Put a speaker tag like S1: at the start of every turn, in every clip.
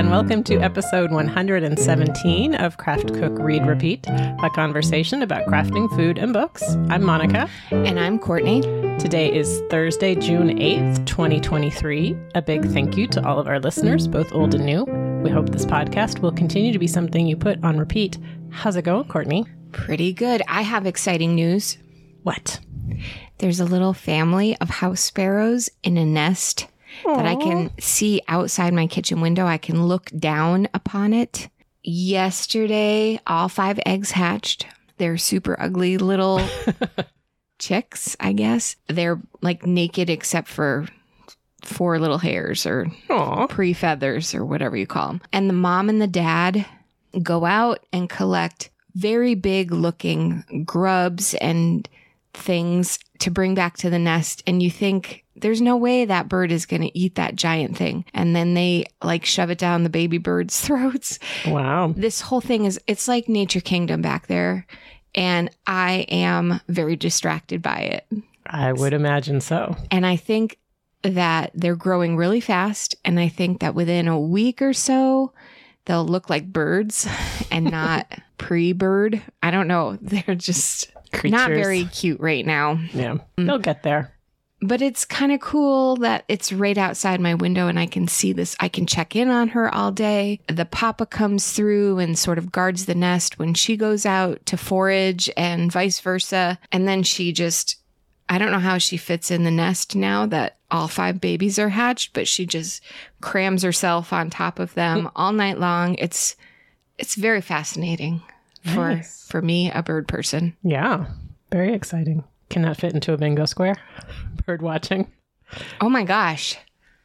S1: and mm-hmm. welcome to episode 117 of Craft Cook Read Repeat, a conversation about crafting food and books. I'm Monica.
S2: And I'm Courtney.
S1: Today is Thursday, June 8th, 2023. A big thank you to all of our listeners, both old and new. We hope this podcast will continue to be something you put on repeat. How's it going, Courtney?
S2: Pretty good. I have exciting news.
S1: What?
S2: There's a little family of house sparrows in a nest that I can see outside my kitchen window. I can look down upon it. Yesterday, all five eggs hatched. They're super ugly little chicks, I guess. They're like naked except for four little hairs or pre feathers or whatever you call them. And the mom and the dad go out and collect very big looking grubs and things to bring back to the nest. And you think there's no way that bird is going to eat that giant thing. And then they like shove it down the baby bird's throats.
S1: Wow.
S2: This whole thing is, it's like Nature Kingdom back there. And I am very distracted by it.
S1: I would imagine so.
S2: And I think that they're growing really fast. And I think that within a week or so, they'll look like birds and not pre bird. I don't know. They're just
S1: Creatures.
S2: not very cute right now.
S1: Yeah. Mm. They'll get there.
S2: But it's kind of cool that it's right outside my window and I can see this. I can check in on her all day. The papa comes through and sort of guards the nest when she goes out to forage and vice versa. And then she just, I don't know how she fits in the nest now that all five babies are hatched, but she just crams herself on top of them mm. all night long. It's, it's very fascinating for,
S1: Nice.
S2: for me, a bird person.
S1: Yeah. Very exciting. Can that fit into a bingo square? Bird watching.
S2: Oh my gosh.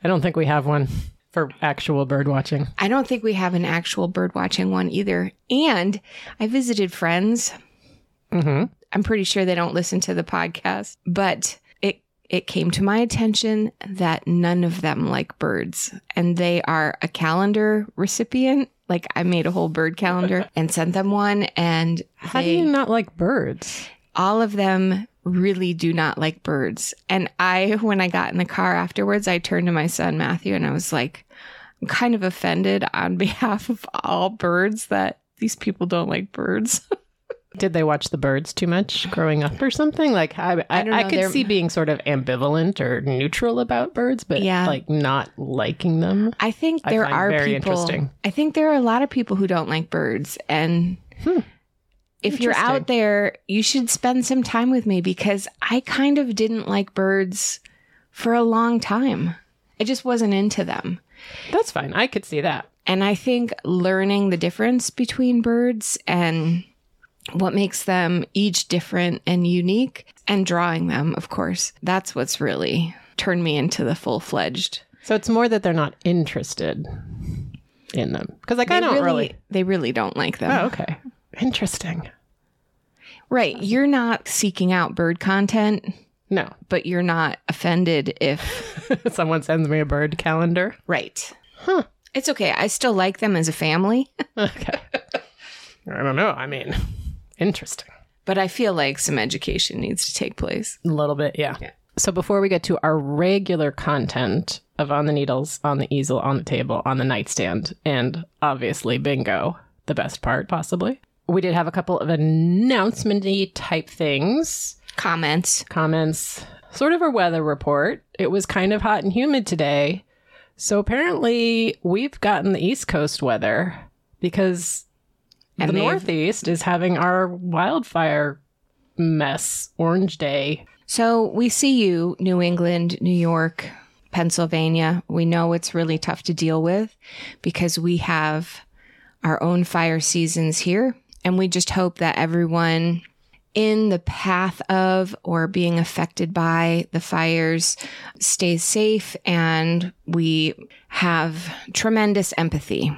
S1: I don't think we have one for actual bird watching.
S2: I don't think we have an actual bird watching one either. And I visited friends.
S1: Mm-hmm.
S2: I'm pretty sure they don't listen to the podcast, but it it came to my attention that none of them like birds and they are a calendar recipient. Like I made a whole bird calendar and sent them one and
S1: How
S2: they,
S1: do you not like birds?
S2: all of them really do not like birds. And I, when I got in the car afterwards, I turned to my son Matthew and I was like, I'm kind of offended on behalf of all birds that these people don't like birds.
S1: Did they watch the birds too much growing up or something? Like I, I,
S2: I don't
S1: I could
S2: they're-
S1: see being sort of ambivalent or neutral about birds, but
S2: Yeah.
S1: like not liking them.
S2: I think there are
S1: very
S2: people.
S1: interesting.
S2: I think there are a lot of people who don't like birds, and
S1: Hmm.
S2: if you're out there, you should spend some time with me because I kind of didn't like birds for a long time. I just wasn't into them.
S1: That's fine. I could see that.
S2: And I think learning the difference between birds and what makes them each different and unique and drawing them, of course, that's what's really turned me into the full fledged.
S1: So it's more that they're not interested in them because like I don't really.
S2: They really don't like them.
S1: Oh, okay. Interesting.
S2: Right. You're not seeking out bird content,
S1: No,
S2: but you're not offended if.
S1: someone sends me a bird calendar.
S2: Right.
S1: Huh.
S2: It's okay. I still like them as a family,
S1: Okay. I don't know. I mean, interesting.
S2: but I feel like some education needs to take place.
S1: A little bit, yeah.
S2: Yeah.
S1: So before we get to our regular content of on the needles, on the easel, on the table, on the nightstand, and obviously bingo, the best part possibly. We did have a couple of announcement-y type things,
S2: Comments.
S1: comments, sort of a weather report. It was kind of hot and humid today. So apparently we've gotten the East Coast weather because
S2: And
S1: the
S2: they've-
S1: Northeast is having our wildfire mess, orange day.
S2: So we see you, New England, New York, Pennsylvania. We know it's really tough to deal with because we have our own fire seasons here. And we just hope that everyone in the path of or being affected by the fires stays safe and we have tremendous empathy.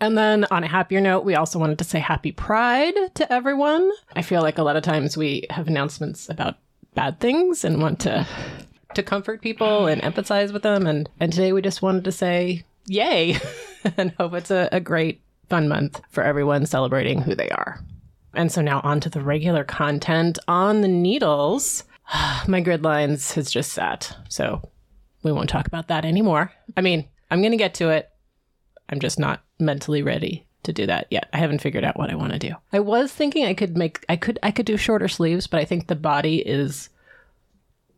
S1: And then on a happier note, we also wanted to say happy pride to everyone. I feel like a lot of times we have announcements about bad things and want to to comfort people and empathize with them and and today we just wanted to say yay and hope it's a, a great fun month for everyone celebrating who they are. And so now on to the regular content on the needles. My grid lines has just sat, so we won't talk about that anymore. I mean, I'm going to get to it. I'm just not mentally ready to do that yet. I haven't figured out what I want to do. I was thinking I could make I could I could do shorter sleeves, but I think the body is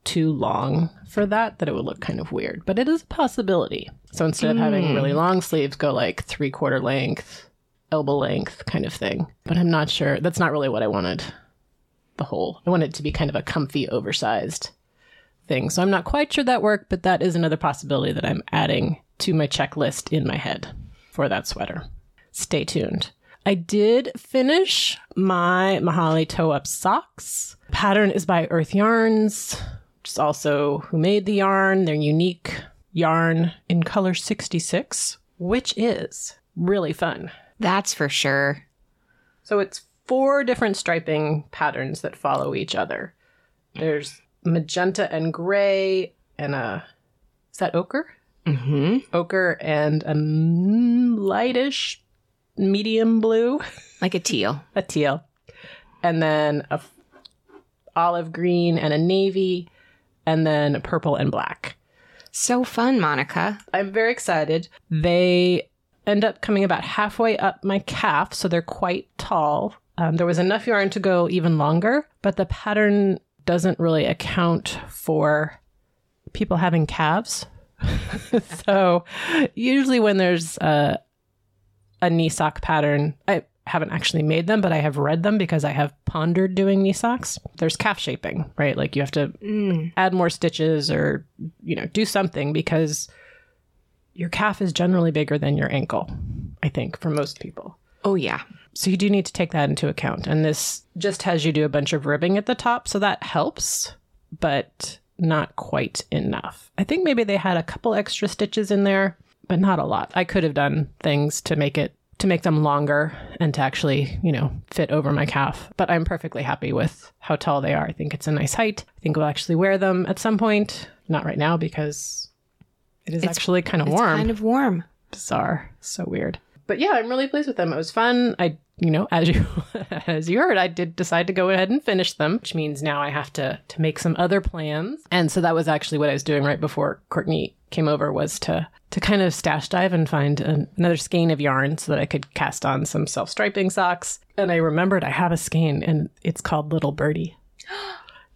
S1: too long for that that it would look kind of weird. But it is a possibility. So instead of having really hmm. long sleeves, go like three quarter length, elbow length kind of thing. But I'm not sure. That's not really what I wanted. The whole I want it to be kind of a comfy, oversized thing. So I'm not quite sure that worked, but that is another possibility that I'm adding to my checklist in my head for that sweater. Stay tuned. I did finish my Mahalle toe up socks. Pattern is by Urth Yarns, which is also who made the yarn, their Uneek yarn in color 66, which is really fun.
S2: That's for sure.
S1: So it's four different striping patterns that follow each other. There's magenta and gray and a is that ochre?
S2: Mm-hmm.
S1: Ochre and a lightish medium blue,
S2: Like a teal.
S1: a teal, and then a f- olive green and a navy, and then purple and black.
S2: So fun, Monica.
S1: I'm very excited. They end up coming about halfway up my calf, so they're quite tall. Um, there was enough yarn to go even longer, but the pattern doesn't really account for people having calves. so usually when there's a, a knee sock pattern, I haven't actually made them, but I have read them because I have pondered doing knee socks. There's calf shaping, right? Like you have to
S2: Mm.
S1: add more stitches or you know do something because your calf is generally bigger than your ankle i think for most people
S2: Oh, yeah.
S1: so you do need to take that into account and this just has you do a bunch of ribbing at the top so that helps but not quite enough. I think maybe they had a couple extra stitches in there but not a lot. I could have done things to make it to make them longer and to actually you know fit over my calf but i'm perfectly happy with how tall they are. I think it's a nice height. I think we'll actually wear them at some point. Not right now because it is actually kind of warm.
S2: It's
S1: warm.
S2: kind of warm.
S1: bizarre. So weird but yeah i'm really pleased with them. It was fun. I you know as you as you heard i did decide to go ahead and finish them which means now i have to to make some other plans. And so that was actually what i was doing right before courtney came over was to to kind of stash dive and find an, another skein of yarn so that i could cast on some self-striping socks. And i remembered i have a skein and it's called little birdie.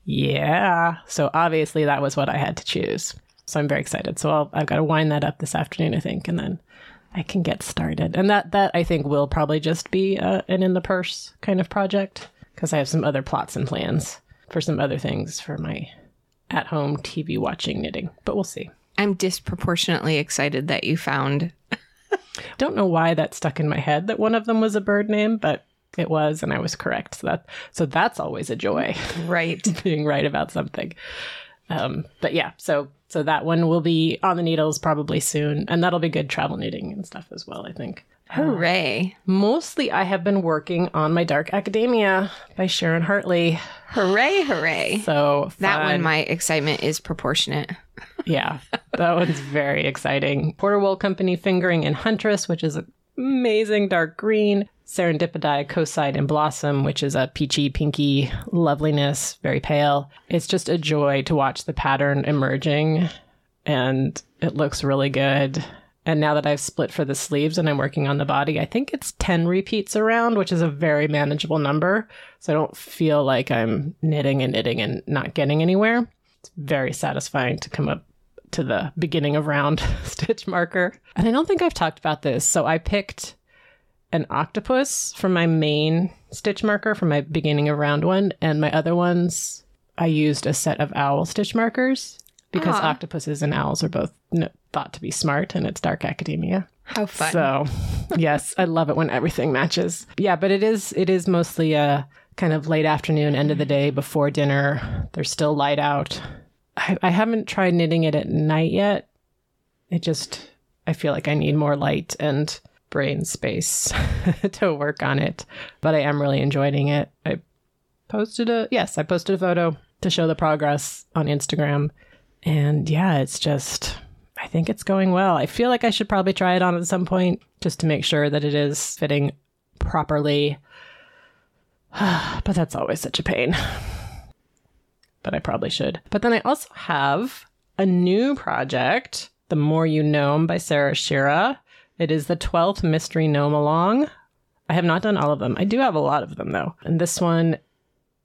S1: Yeah. So obviously that was what i had to choose. So i'm very excited. So I'll, i've got to wind that up this afternoon i think and then I can get started. And that that I think will probably just be uh, an in the purse kind of project because I have some other plots and plans for some other things for my at home TV watching knitting. But we'll see.
S2: I'm disproportionately excited that you found.
S1: Don't know why that stuck in my head that one of them was a bird name, but it was, and I was correct. So that so that's always a joy,
S2: Right.
S1: being right about something. Um, but yeah, so so that one will be on the needles probably soon, and that'll be good travel knitting and stuff as well. I think.
S2: Hooray.
S1: Uh, mostly, I have been working on my Dark Academia by Sharon Hartley.
S2: Hooray, hooray.
S1: So
S2: That one, my excitement is proportionate.
S1: yeah, that one's very exciting. Porter Wool Company Fingering and Huntress, which is amazing dark green. Serendipidye Coastside and Blossom, which is a peachy, pinky loveliness, very pale. It's just a joy to watch the pattern emerging, and it looks really good. And now that I've split for the sleeves and I'm working on the body, I think it's 10 repeats around, which is a very manageable number. So I don't feel like I'm knitting and knitting and not getting anywhere. It's very satisfying to come up to the beginning of round stitch marker. And I don't think I've talked about this. So I picked an octopus for my main stitch marker for my beginning of round one, and my other ones I used a set of owl stitch markers because
S2: Aw.
S1: octopuses and owls are both thought to be smart, and it's dark academia.
S2: How fun.
S1: So, yes, I love it when everything matches. Yeah, but it is it is mostly a kind of late afternoon, end of the day before dinner. There's still light out. I, I haven't tried knitting it at night yet. It just I feel like I need more light and brain space to work on it. But I am really enjoying it. I posted a yes, I posted a photo to show the progress on Instagram. And yeah, it's just I think it's going well. I feel like I should probably try it on at some point just to make sure that it is fitting properly. but that's always such a pain. But I probably should. But then I also have a new project, The More You Gnome by Sarah Schira, It is the 12th Mystery Gnome Along. I have not done all of them. I do have a lot of them though. And this one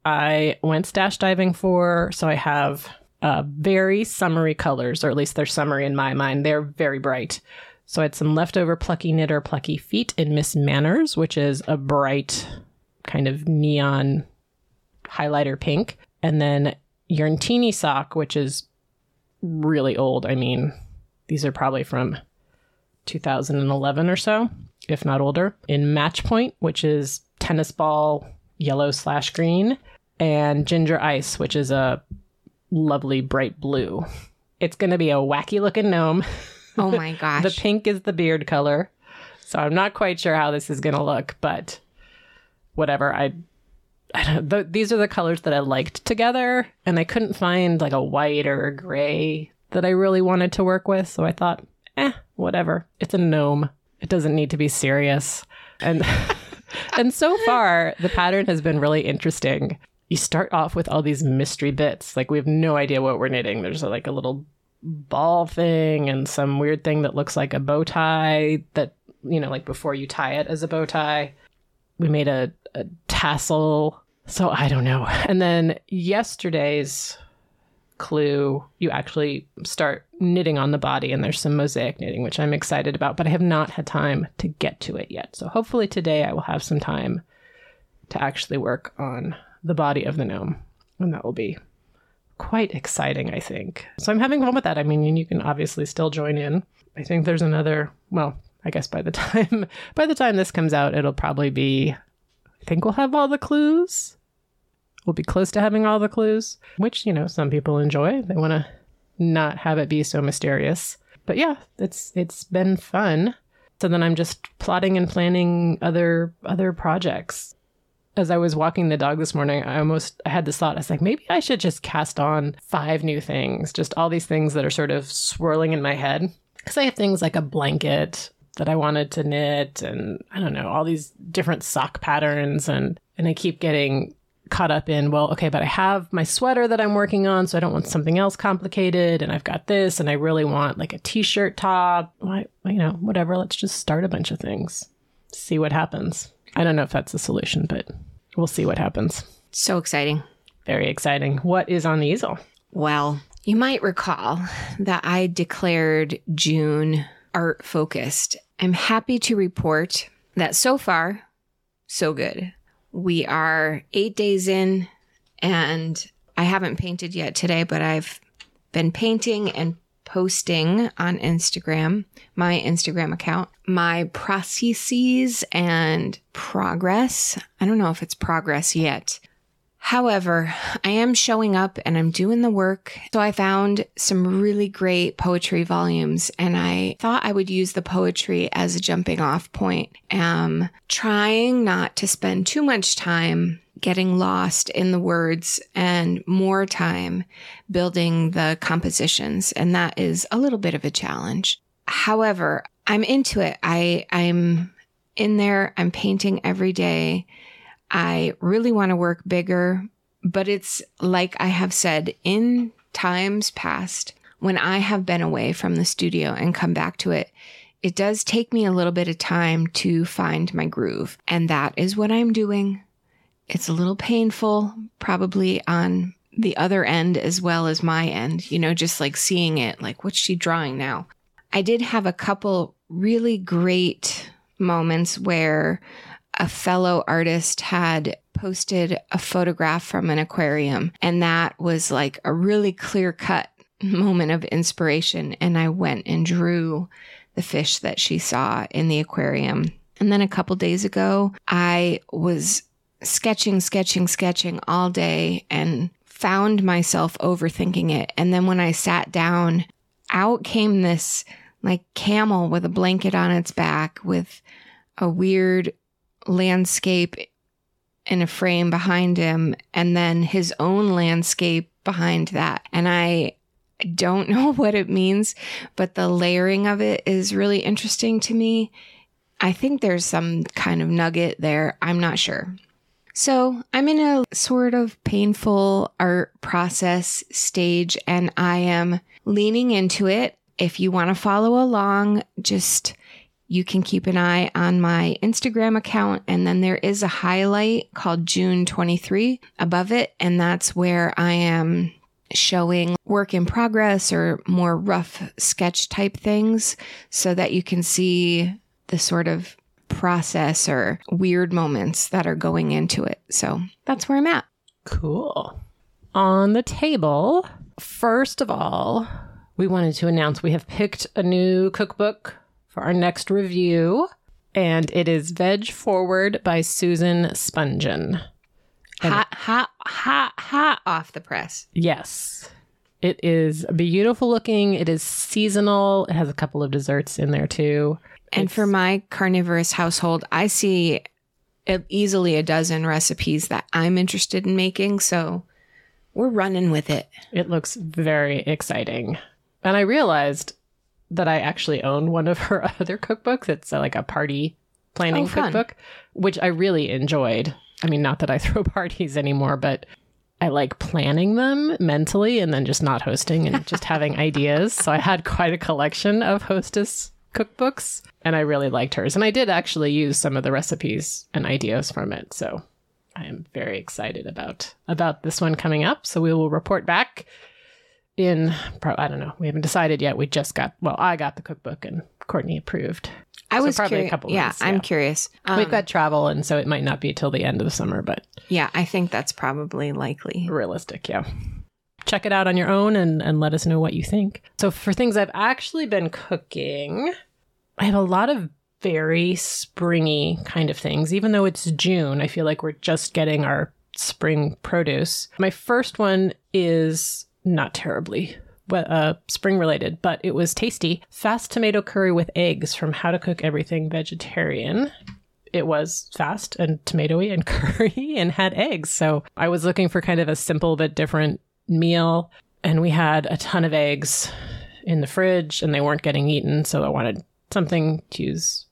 S1: I went stash diving for, so I have uh, very summery colors, or at least they're summery in my mind. They're very bright. So I had some leftover Plucky Knitter Plucky Feet in Miss Manners, which is a bright kind of neon highlighter pink. And then Yarntini Sock, which is really old. I mean, these are probably from 2011 or so, if not older. In Match Point, which is tennis ball yellow slash green, and Ginger Ice, which is a lovely bright blue. It's going to be a wacky looking gnome.
S2: Oh my gosh.
S1: the pink is the beard color. So I'm not quite sure how this is going to look, but whatever. I, I don't, th- these are the colors that I liked together, and I couldn't find like a white or a gray that I really wanted to work with. So I thought, eh, whatever. It's a gnome. It doesn't need to be serious. And and so far, the pattern has been really interesting. You start off with all these mystery bits. Like we have no idea what we're knitting. There's like a little ball thing and some weird thing that looks like a bow tie that, you know, like before you tie it as a bow tie. We made a, a tassel. So I don't know. And then yesterday's clue, you actually start knitting on the body, and there's some mosaic knitting, which I'm excited about, but I have not had time to get to it yet. So hopefully today I will have some time to actually work on the body of the gnome, and that will be quite exciting, I think. So I'm having fun with that. I mean, you can obviously still join in. I think there's another, well, I guess by the time by the time this comes out, it'll probably be I think we'll have all the clues we'll be close to having all the clues, which, you know, some people enjoy. They want to not have it be so mysterious. But yeah, it's it's been fun. So then I'm just plotting and planning other other projects. As I was walking the dog this morning, I almost I had this thought. I was like, maybe I should just cast on five new things, just all these things that are sort of swirling in my head. Because I have things like a blanket that I wanted to knit, and I don't know all these different sock patterns, and and I keep getting caught up in, well, okay, but I have my sweater that I'm working on, so I don't want something else complicated. And I've got this, and I really want like a t shirt top. Why, you know, whatever. Let's just start a bunch of things, see what happens. I don't know if that's the solution, but we'll see what happens.
S2: So exciting.
S1: Very exciting. What is on the easel?
S2: Well, you might recall that I declared June art focused. I'm happy to report that so far, so good. We are eight days in, and I haven't painted yet today, but I've been painting and posting on Instagram, my Instagram account, my processes and progress. I don't know if it's progress yet. However, I am showing up and I'm doing the work. So I found some really great poetry volumes and I thought I would use the poetry as a jumping off point. I'm trying not to spend too much time getting lost in the words and more time building the compositions. And that is a little bit of a challenge. However, I'm into it. I, I'm in there. I'm painting every day. I really want to work bigger, but it's like I have said in times past when I have been away from the studio and come back to it, it does take me a little bit of time to find my groove. And that is what I'm doing. It's a little painful, probably on the other end as well as my end, you know, just like seeing it, like, what's she drawing now? I did have a couple really great moments where a fellow artist had posted a photograph from an aquarium, and that was like a really clear cut moment of inspiration. And I went and drew the fish that she saw in the aquarium. And then a couple days ago, I was sketching, sketching, sketching all day and found myself overthinking it. And then when I sat down, out came this like camel with a blanket on its back with a weird landscape in a frame behind him and then his own landscape behind that. And I don't know what it means, but the layering of it is really interesting to me. I think there's some kind of nugget there. I'm not sure. So I'm in a sort of painful art process stage and I am leaning into it. If you want to follow along, just you can keep an eye on my Instagram account. And then there is a highlight called June 23 above it. And that's where I am showing work in progress or more rough sketch type things so that you can see the sort of process or weird moments that are going into it. So that's where I'm at.
S1: Cool. On the table, first of all, we wanted to announce we have picked a new cookbook for our next review, and it is Veg Forward by Susan Spungen.
S2: Hot, hot, hot, hot off the press.
S1: Yes. It is beautiful looking. It is seasonal. It has a couple of desserts in there too.
S2: And for my carnivorous household, I see easily a dozen recipes that I'm interested in making. So we're running with it.
S1: It looks very exciting. And I realized that I actually own one of her other cookbooks. It's uh, like a party planning
S2: Oh,
S1: cookbook, which I really enjoyed. I mean, not that I throw parties anymore, but I like planning them mentally and then just not hosting and just having ideas. So I had quite a collection of hostess cookbooks and I really liked hers. And I did actually use some of the recipes and ideas from it. So I am very excited about about this one coming up. So we will report back in pro- I don't know. We haven't decided yet. We just got well, I got the cookbook and Courtney approved.
S2: I
S1: So
S2: was
S1: probably a couple
S2: yeah,
S1: months,
S2: I'm
S1: yeah.
S2: curious. Um,
S1: We've got travel and so it might not be till the end of the summer, but
S2: yeah, I think that's probably likely.
S1: realistic, yeah. Check it out on your own and, and let us know what you think. So for things I've actually been cooking, I have a lot of very springy kind of things. Even though it's June, I feel like we're just getting our spring produce. My first one is not terribly uh, spring related, but it was tasty. Fast tomato curry with eggs from How to Cook Everything Vegetarian it was fast and tomatoey and curry and had eggs. So I was looking for kind of a simple but different meal. And we had a ton of eggs in the fridge and they weren't getting eaten. So I wanted something to use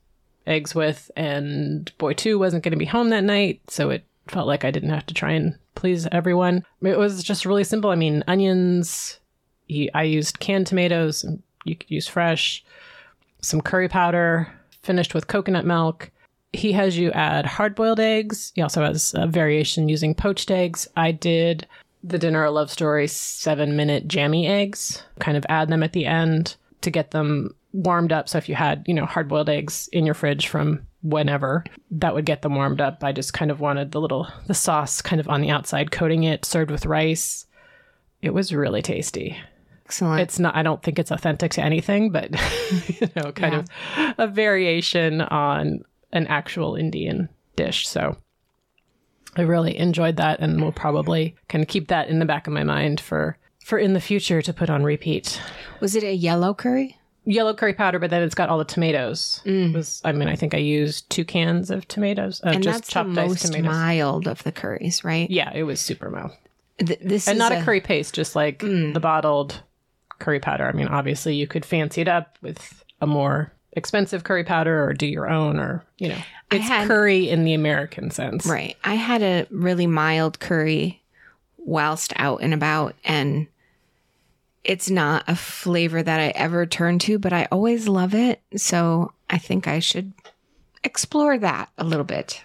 S1: eggs with. And boy, two wasn't going to be home that night. So it felt like I didn't have to try and please everyone. It was just really simple. I mean, onions, I used canned tomatoes, you could use fresh, some curry powder, finished with coconut milk he has you add hard boiled eggs. He also has a variation using poached eggs. I did the Dinner a Love Story seven minute jammy eggs, kind of add them at the end to get them warmed up. So if you had, you know, hard boiled eggs in your fridge from whenever, that would get them warmed up. I just kind of wanted the little, the sauce kind of on the outside, coating it, served with rice. It was really tasty
S2: Excellent.
S1: it's not i don't think it's authentic to anything but you know kind of a variation on an actual indian dish so i really enjoyed that and will probably kind of keep that in the back of my mind for for in the future to put on repeat
S2: was it a yellow curry?
S1: Yellow curry powder but then it's got all the tomatoes it was i mean i think i used two cans of tomatoes uh,
S2: Mm. And
S1: just
S2: that's the
S1: chopped diced
S2: most
S1: tomatoes
S2: mild of the curries, right?
S1: yeah it was super mild
S2: Th- this
S1: and not a, curry paste, just like
S2: Mm.
S1: the bottled curry powder. I mean, obviously, you could fancy it up with a more expensive curry powder or do your own, or you know, it's
S2: had-
S1: curry in the American sense.
S2: Right. I had a really mild curry whilst out and about, and it's not a flavor that I ever turn to, but I always love it. So I think I should explore that a little bit.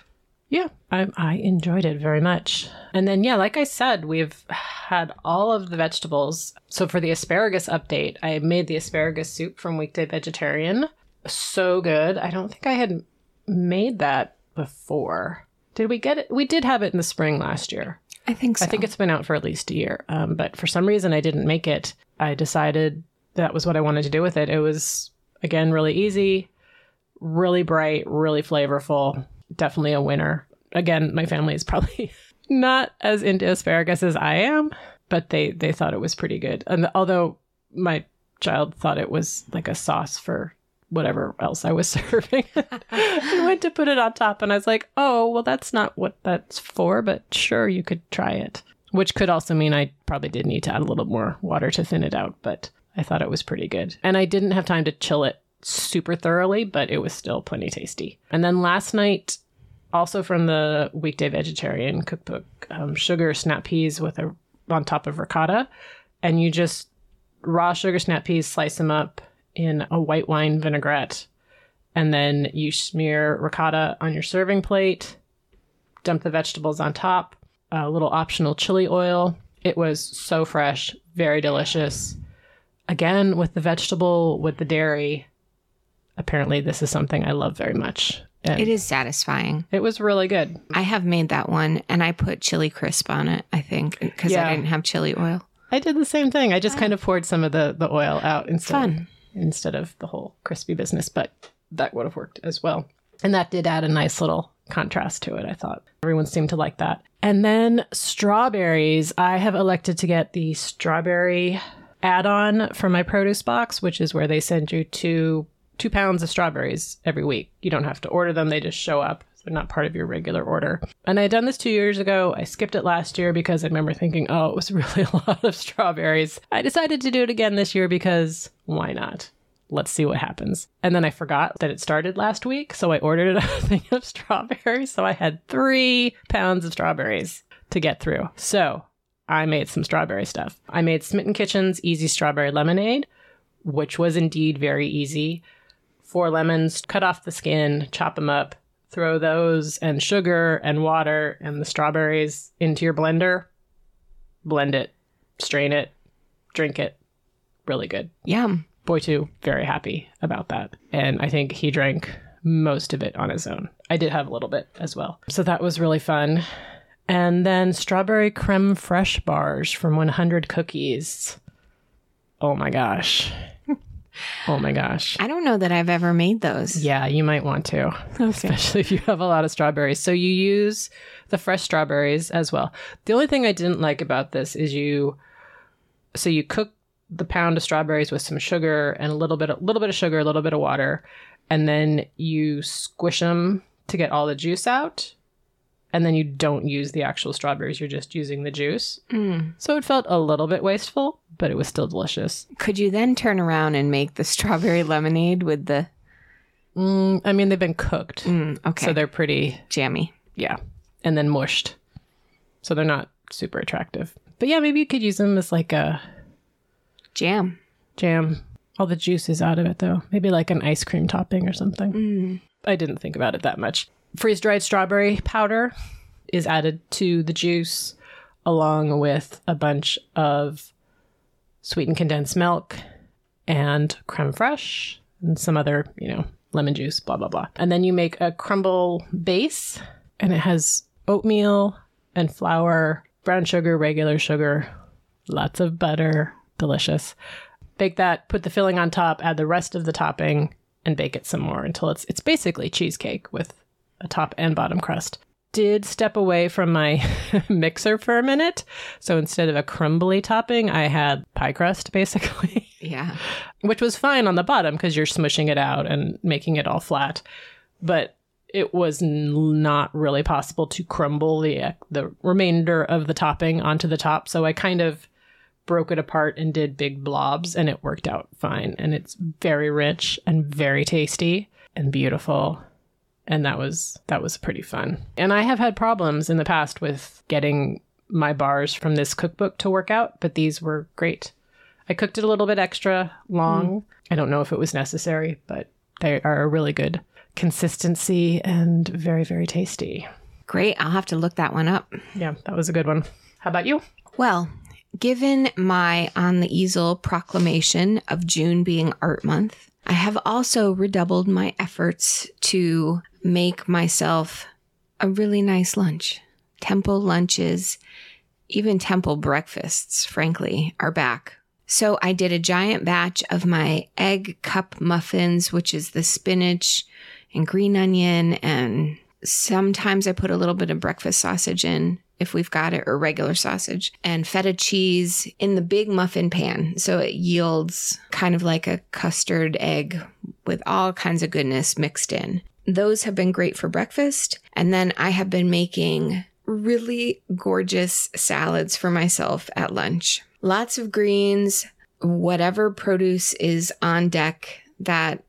S1: Yeah, I, I enjoyed it very much. And then, yeah, like I said, we've had all of the vegetables. So for the asparagus update, I made the asparagus soup from Weekday Vegetarian. So good. I don't think I had made that before. Did we get it? We did have it in the spring last year.
S2: I think so.
S1: I think it's been out for at least a year. Um, but for some reason, I didn't make it. I decided that was what I wanted to do with it. It was, again, really easy, really bright, really flavorful. Definitely a winner. Again, my family is probably not as into asparagus as I am, but they, they thought it was pretty good. And although my child thought it was like a sauce for whatever else I was serving. I went to put it on top and I was like, oh, well, that's not what that's for, but sure, you could try it. Which could also mean I probably did need to add a little more water to thin it out, but I thought it was pretty good. And I didn't have time to chill it super thoroughly, but it was still plenty tasty. And then last night, also from the Weekday Vegetarian cookbook, um, sugar snap peas with a on top of ricotta, and you just raw sugar snap peas, slice them up in a white wine vinaigrette, And then you smear ricotta on your serving plate, dump the vegetables on top, a little optional chili oil. It was so fresh, very delicious. Again, with the vegetable, with the dairy. Apparently, this is something I love very much. And
S2: It is satisfying.
S1: It was really good.
S2: I have made that one and I put chili crisp on it, I think, because
S1: Yeah.
S2: I didn't have chili oil.
S1: I did the same thing. I just ah. kind of poured some of the, the oil out instead
S2: Fun.
S1: Instead of the whole crispy business, but that would have worked as well. And that did add a nice little contrast to it, I thought. Everyone seemed to like that. And then strawberries. I have elected to get the strawberry add-on for my produce box, which is where they send you two two pounds of strawberries every week. You don't have to order them, they just show up. They're not part of your regular order. And I had done this two years ago. I skipped it last year because I remember thinking, oh, it was really a lot of strawberries. I decided to do it again this year because why not? Let's see what happens. And then I forgot that it started last week. So I ordered a thing of strawberries. So I had three pounds of strawberries to get through. So I made some strawberry stuff. I made Smitten Kitchen's Easy Strawberry Lemonade, which was indeed very easy. Four lemons, cut off the skin, chop them up, throw those and sugar and water and the strawberries into your blender, blend it, strain it, drink it. Really good.
S2: Yum.
S1: Boy, too, very happy about that. And I think he drank most of it on his own. I did have a little bit as well. So that was really fun. And then strawberry creme fraiche bars from 100 cookies. Oh my gosh. Oh my gosh.
S2: I don't know that I've ever made those.
S1: Yeah, you might want to, especially if you have a lot of strawberries. So you use the fresh strawberries as well. The only thing I didn't like about this is you, so you cook the pound of strawberries with some sugar and a little bit, a little bit of sugar, a little bit of water, and then you squish them to get all the juice out. And then you don't use the actual strawberries; you're just using the juice.
S2: Mm.
S1: So it felt a little bit wasteful, but it was still delicious.
S2: Could you then turn around and make the strawberry lemonade with the.
S1: Mm, I mean, they've been cooked,
S2: Mm, okay.
S1: so they're pretty
S2: jammy.
S1: Yeah. And then mushed. So they're not super attractive. But yeah, maybe you could use them as like a
S2: Jam.
S1: jam. All the juice is out of it though. Maybe like an ice cream topping or something.
S2: Mm.
S1: I didn't think about it that much. Freeze dried strawberry powder is added to the juice along with a bunch of sweetened condensed milk and creme fraiche and some other, you know, lemon juice, blah, blah, blah. And then you make a crumble base and it has oatmeal and flour, brown sugar, regular sugar, lots of butter, delicious. Bake that, put the filling on top, add the rest of the topping, and bake it some more until it's it's basically cheesecake with a top and bottom crust. Did step away from my mixer for a minute. So instead of a crumbly topping, I had pie crust basically,
S2: Yeah.
S1: which was fine on the bottom because you're smushing it out and making it all flat. But it was not really possible to crumble the uh, the remainder of the topping onto the top. So I kind of broke it apart and did big blobs and it worked out fine and it's very rich and very tasty and beautiful and that was that was pretty fun. And i have had problems in the past with getting my bars from this cookbook to work out but these were great. I cooked it a little bit extra long. Mm. I don't know if it was necessary but they are a really good consistency and very very tasty.
S2: Great. I'll have to look that one up.
S1: yeah that was a good one. How about you?
S2: Well, given my on the easel proclamation of June being art month, I have also redoubled my efforts to make myself a really nice lunch. Temple lunches, even temple breakfasts, frankly, are back. So I did a giant batch of my egg cup muffins, which is the spinach and green onion and sometimes I put a little bit of breakfast sausage in if we've got it, or regular sausage, and feta cheese in the big muffin pan. So it yields kind of like a custard egg with all kinds of goodness mixed in. Those have been great for breakfast. And then I have been making really gorgeous salads for myself at lunch. Lots of greens, whatever produce is on deck that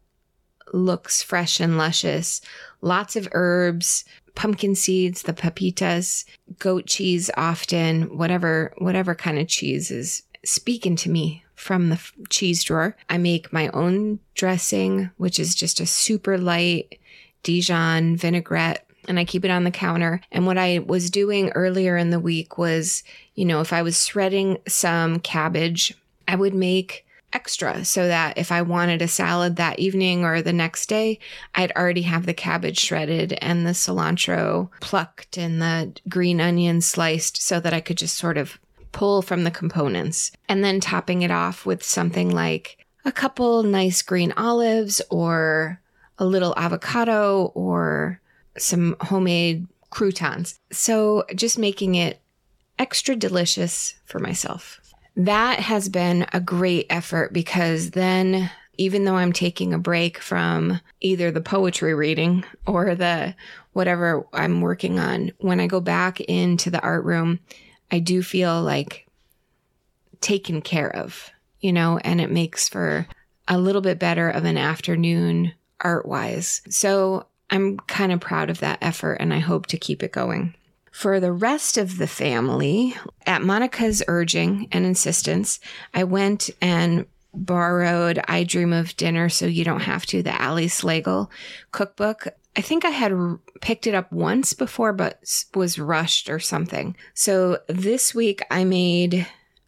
S2: looks fresh and luscious. Lots of herbs, pumpkin seeds, the pepitas, goat cheese often, whatever whatever kind of cheese is speaking to me from the cheese drawer. I make my own dressing, which is just a super light Dijon vinaigrette and I keep it on the counter. And what I was doing earlier in the week was, you know, if I was shredding some cabbage, I would make extra so that if I wanted a salad that evening or the next day, I'd already have the cabbage shredded and the cilantro plucked and the green onion sliced so that I could just sort of pull from the components and then topping it off with something like a couple nice green olives or a little avocado or some homemade croutons. So just making it extra delicious for myself. That has been a great effort because then even though I'm taking a break from either the poetry reading or the whatever I'm working on, when I go back into the art room, I do feel like taken care of, you know, and it makes for a little bit better of an afternoon art wise. So I'm kind of proud of that effort and I hope to keep it going. For the rest of the family, at Monica's urging and insistence, I went and borrowed I Dream of Dinner So You Don't Have to, the Ali Slagle cookbook. I think I had picked it up once before, but was rushed or something. So this week I made,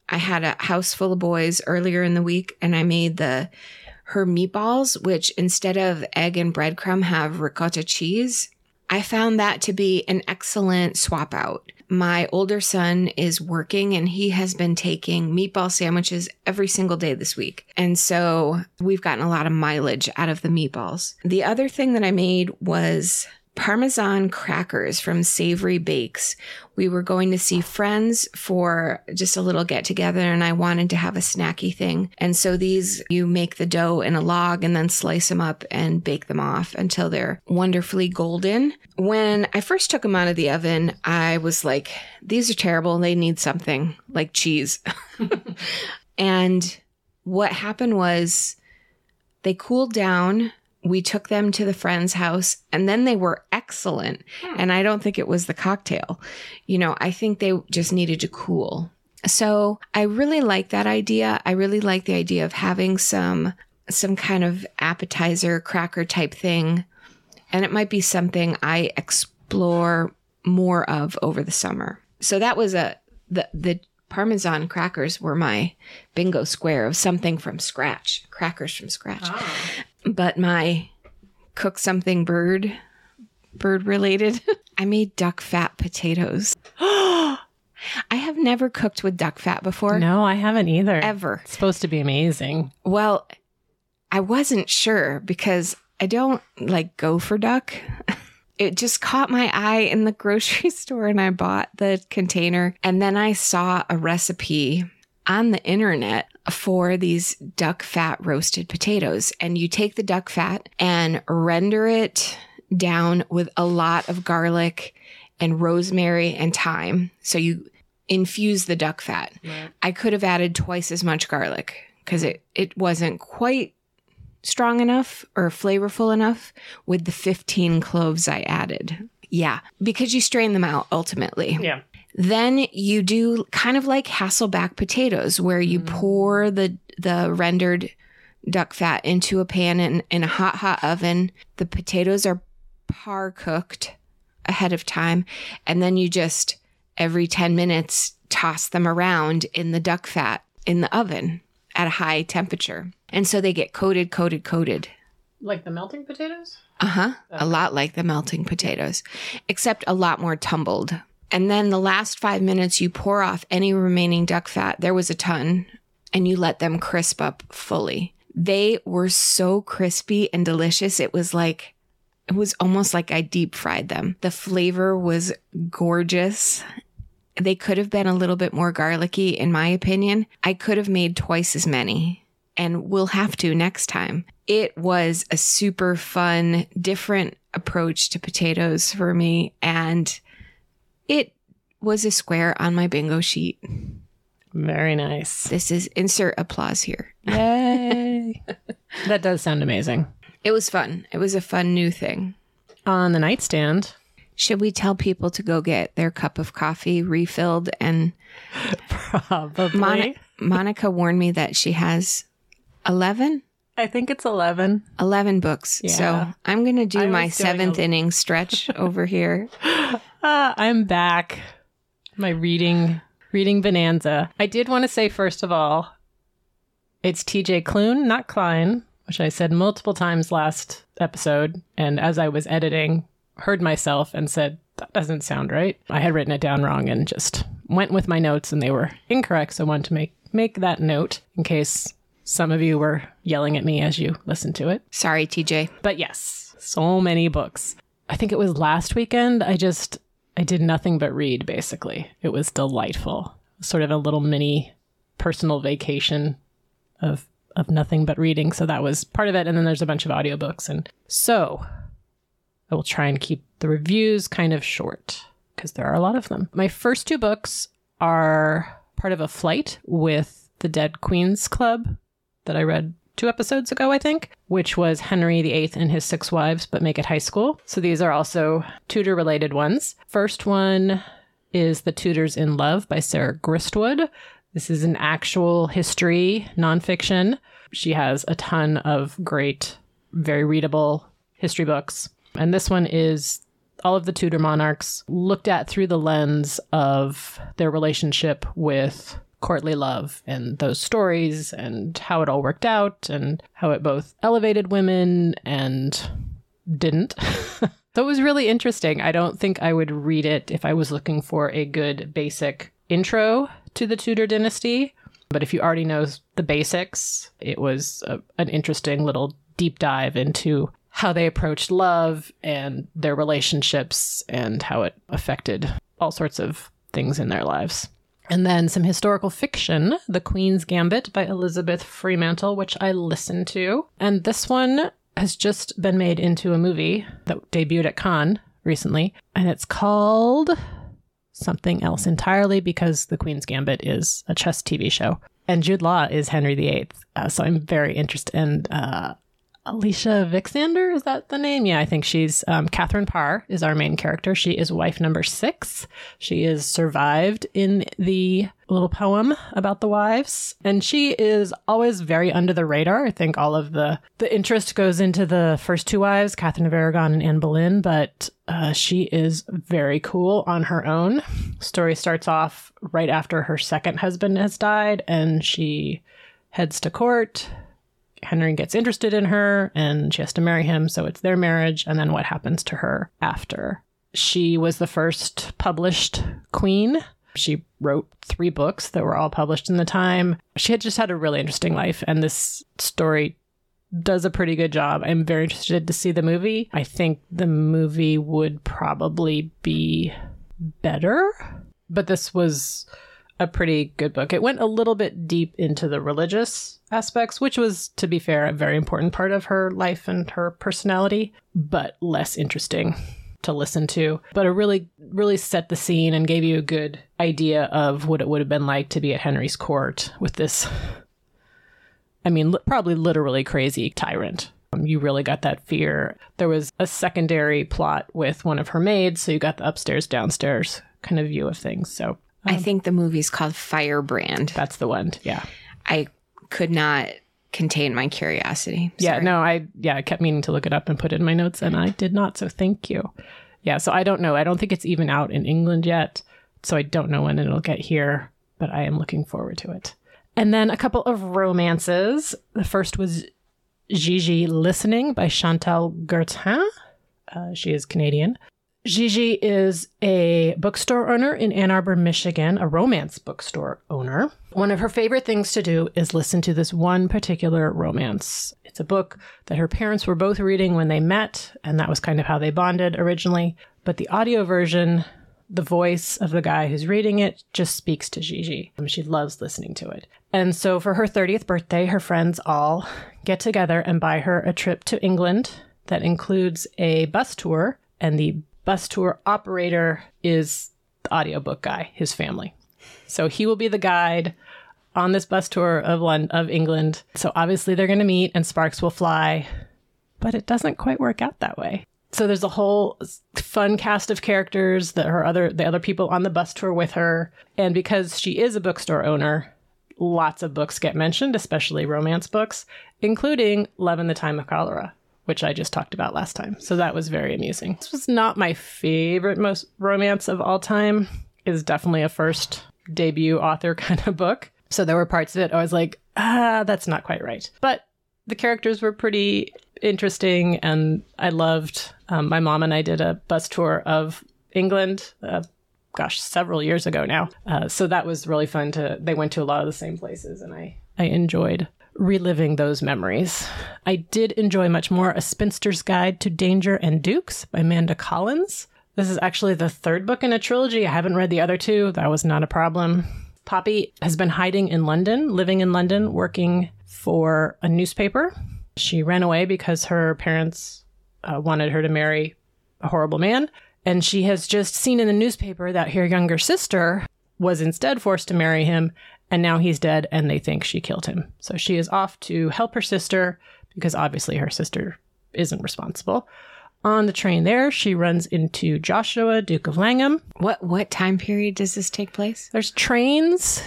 S2: I had a house full of boys earlier in the week and I made the her meatballs, which instead of egg and breadcrumb have ricotta cheese. I found that to be an excellent swap out. My older son is working and he has been taking meatball sandwiches every single day this week. And so we've gotten a lot of mileage out of the meatballs. The other thing that I made was Parmesan crackers from Savory Bakes. We were going to see friends for just a little get together and I wanted to have a snacky thing. And so these, you make the dough in a log and then slice them up and bake them off until they're wonderfully golden. When I first took them out of the oven, I was like, these are terrible. They need something like cheese. and what happened was they cooled down we took them to the friend's house and then they were excellent. Hmm. And I don't think it was the cocktail. You know, I think they just needed to cool. So I really like that idea. I really like the idea of having some some kind of appetizer cracker type thing. And it might be something I explore more of over the summer. So that was a the the Parmesan crackers were my bingo square of something from scratch, crackers from scratch ah. But my cook something bird bird related. I made duck fat potatoes. I have never cooked with duck fat before.
S1: No, I haven't either.
S2: ever.
S1: It's supposed to be amazing.
S2: well i wasn't sure because i don't like go for duck. It just caught my eye in the grocery store and i bought the container. And then i saw a recipe on the internet for these duck fat roasted potatoes. And you take the duck fat and render it down with a lot of garlic and rosemary and thyme. So you infuse the duck fat. I could have added twice as much garlic because it, it wasn't quite strong enough or flavorful enough with the 15 cloves I added. Yeah, because you strain them out ultimately.
S1: Yeah.
S2: Then you do kind of like Hasselback potatoes, where you pour the the rendered duck fat into a pan in, in a hot, hot oven. The potatoes are par cooked ahead of time, and then you just every 10 minutes toss them around in the duck fat in the oven at a high temperature. And so they get coated, coated, coated.
S1: Like the melting potatoes?
S2: Uh huh. A lot like the melting potatoes, except a lot more tumbled. And then the last five minutes, you pour off any remaining duck fat. There was a ton, and you let them crisp up fully. They were so crispy and delicious. It was like, it was almost like I deep fried them. The flavor was gorgeous. They could have been a little bit more garlicky, in my opinion. I could have made twice as many, and we'll have to next time. It was a super fun, different approach to potatoes for me, and it was a square on my bingo sheet.
S1: Very nice.
S2: This is insert applause here.
S1: Yay. that does sound amazing.
S2: It was fun. It was a fun new thing.
S1: On the nightstand,
S2: Should we tell people to go get their cup of coffee refilled and
S1: probably.
S2: Mon- Monica warned me that she has 11,
S1: I think it's 11.
S2: 11 books.
S1: Yeah.
S2: So I'm going to do
S1: I
S2: my seventh
S1: a-
S2: inning stretch over here.
S1: Ah, I'm back. My reading reading bonanza. I did want to say first of all, it's TJ Klune, not Klein, which I said multiple times last episode. And as I was editing, heard myself and said, that doesn't sound right. I had written it down wrong and just went with my notes and they were incorrect. So I wanted to make make that note in case some of you were yelling at me as you listened to it.
S2: Sorry, TJ.
S1: But yes, so many books. I think it was last weekend. I just I did nothing but read basically. It was delightful. Sort of a little mini personal vacation of of nothing but reading. So that was part of it and then there's a bunch of audiobooks and so I will try and keep the reviews kind of short because there are a lot of them. My first two books are part of a flight with the Dead Queens Club that I read two episodes ago, I think, which was Henry VIII and his six wives, but make it high school. So these are also Tudor related ones. First one is The Tudors in Love by Sarah Gristwood. This is an actual history nonfiction. She has a ton of great, very readable history books. And this one is all of the Tudor monarchs looked at through the lens of their relationship with courtly love and those stories and how it all worked out and how it both elevated women and didn't. so it was really interesting. I don't think I would read it if I was looking for a good basic intro to the Tudor dynasty. But if you already know the basics, it was a, an interesting little deep dive into how they approached love and their relationships and how it affected all sorts of things in their lives. And then some historical fiction, The Queen's Gambit by Elizabeth Fremantle, which I listened to. And this one has just been made into a movie that debuted at Cannes recently. And it's called something else entirely because The Queen's Gambit is a chess TV show. And Jude Law is Henry VIII. Uh, so I'm very interested. And uh, Alicia Vikander, is that the name? Yeah, I think she's um, Catherine Parr is our main character. She is wife number six. She is survived in the little poem about the wives, and she is always very under the radar. I think all of the the interest goes into the first two wives, Catherine of Aragon and Anne Boleyn, but uh, she is very cool on her own. Story starts off right after her second husband has died, and she heads to court Henry gets interested in her and she has to marry him. So it's their marriage. And then what happens to her after? She was the first published queen. She wrote three books that were all published in the time. She had just had a really interesting life. And this story does a pretty good job. I'm very interested to see the movie. I think the movie would probably be better, but this was a pretty good book. It went a little bit deep into the religious aspects, which was, to be fair, a very important part of her life and her personality, but less interesting to listen to. But it really, really set the scene and gave you a good idea of what it would have been like to be at Henry's court with this, I mean, li- probably literally crazy tyrant. Um, you really got that fear. There was a secondary plot with one of her maids, so you got the upstairs, downstairs kind of view of things. So
S2: I think the movie's called Firebrand.
S1: that's the one. Yeah.
S2: I could not contain my curiosity.
S1: Yeah, no, I yeah, I kept meaning to look it up and put it in my notes and I did not, so thank you. Yeah, so I don't know. I don't think it's even out in England yet. So I don't know when it'll get here, but I am looking forward to it. And then a couple of romances. The first was Gigi Listening by Chantel Guertin. Uh, she is Canadian. Gigi is a bookstore owner in Ann Arbor, Michigan, a romance bookstore owner. One of her favorite things to do is listen to this one particular romance. It's a book that her parents were both reading when they met, and that was kind of how they bonded originally. But the audio version, the voice of the guy who's reading it just speaks to Gigi. Um, She loves listening to it. And so for her 30th birthday, her friends all get together and buy her a trip to England that includes a bus tour, and the bus tour operator is the audiobook guy, his family. So he will be the guide on this bus tour of London, of England. So obviously they're going to meet and sparks will fly, but it doesn't quite work out that way. So there's a whole fun cast of characters that her other the other people on the bus tour with her, and because she is a bookstore owner, lots of books get mentioned, especially romance books, including Love in the Time of Cholera, which I just talked about last time. So that was very amusing. This was not my favorite most romance of all time. Is definitely a first debut author kind of book. So there were parts of it I was like, ah, that's not quite right. But the characters were pretty interesting, and I loved. Um, my mom and I did a bus tour of England. Uh, gosh, several years ago now. Uh, so that was really fun to. They went to a lot of the same places, and I I enjoyed reliving those memories. I did enjoy much more A Spinster's Guide to Danger and Dukes by Manda Collins. This is actually the third book in a trilogy. I haven't read the other two. That was not a problem. Poppy has been hiding in London, living in London, working for a newspaper. She ran away because her parents uh, wanted her to marry a horrible man. And she has just seen in the newspaper that her younger sister was instead forced to marry him. And now he's dead and they think she killed him. So she is off to help her sister because obviously her sister isn't responsible. On the train there, she runs into Joshua, Duke of Langham.
S2: What what time period does this take place?
S1: There's trains.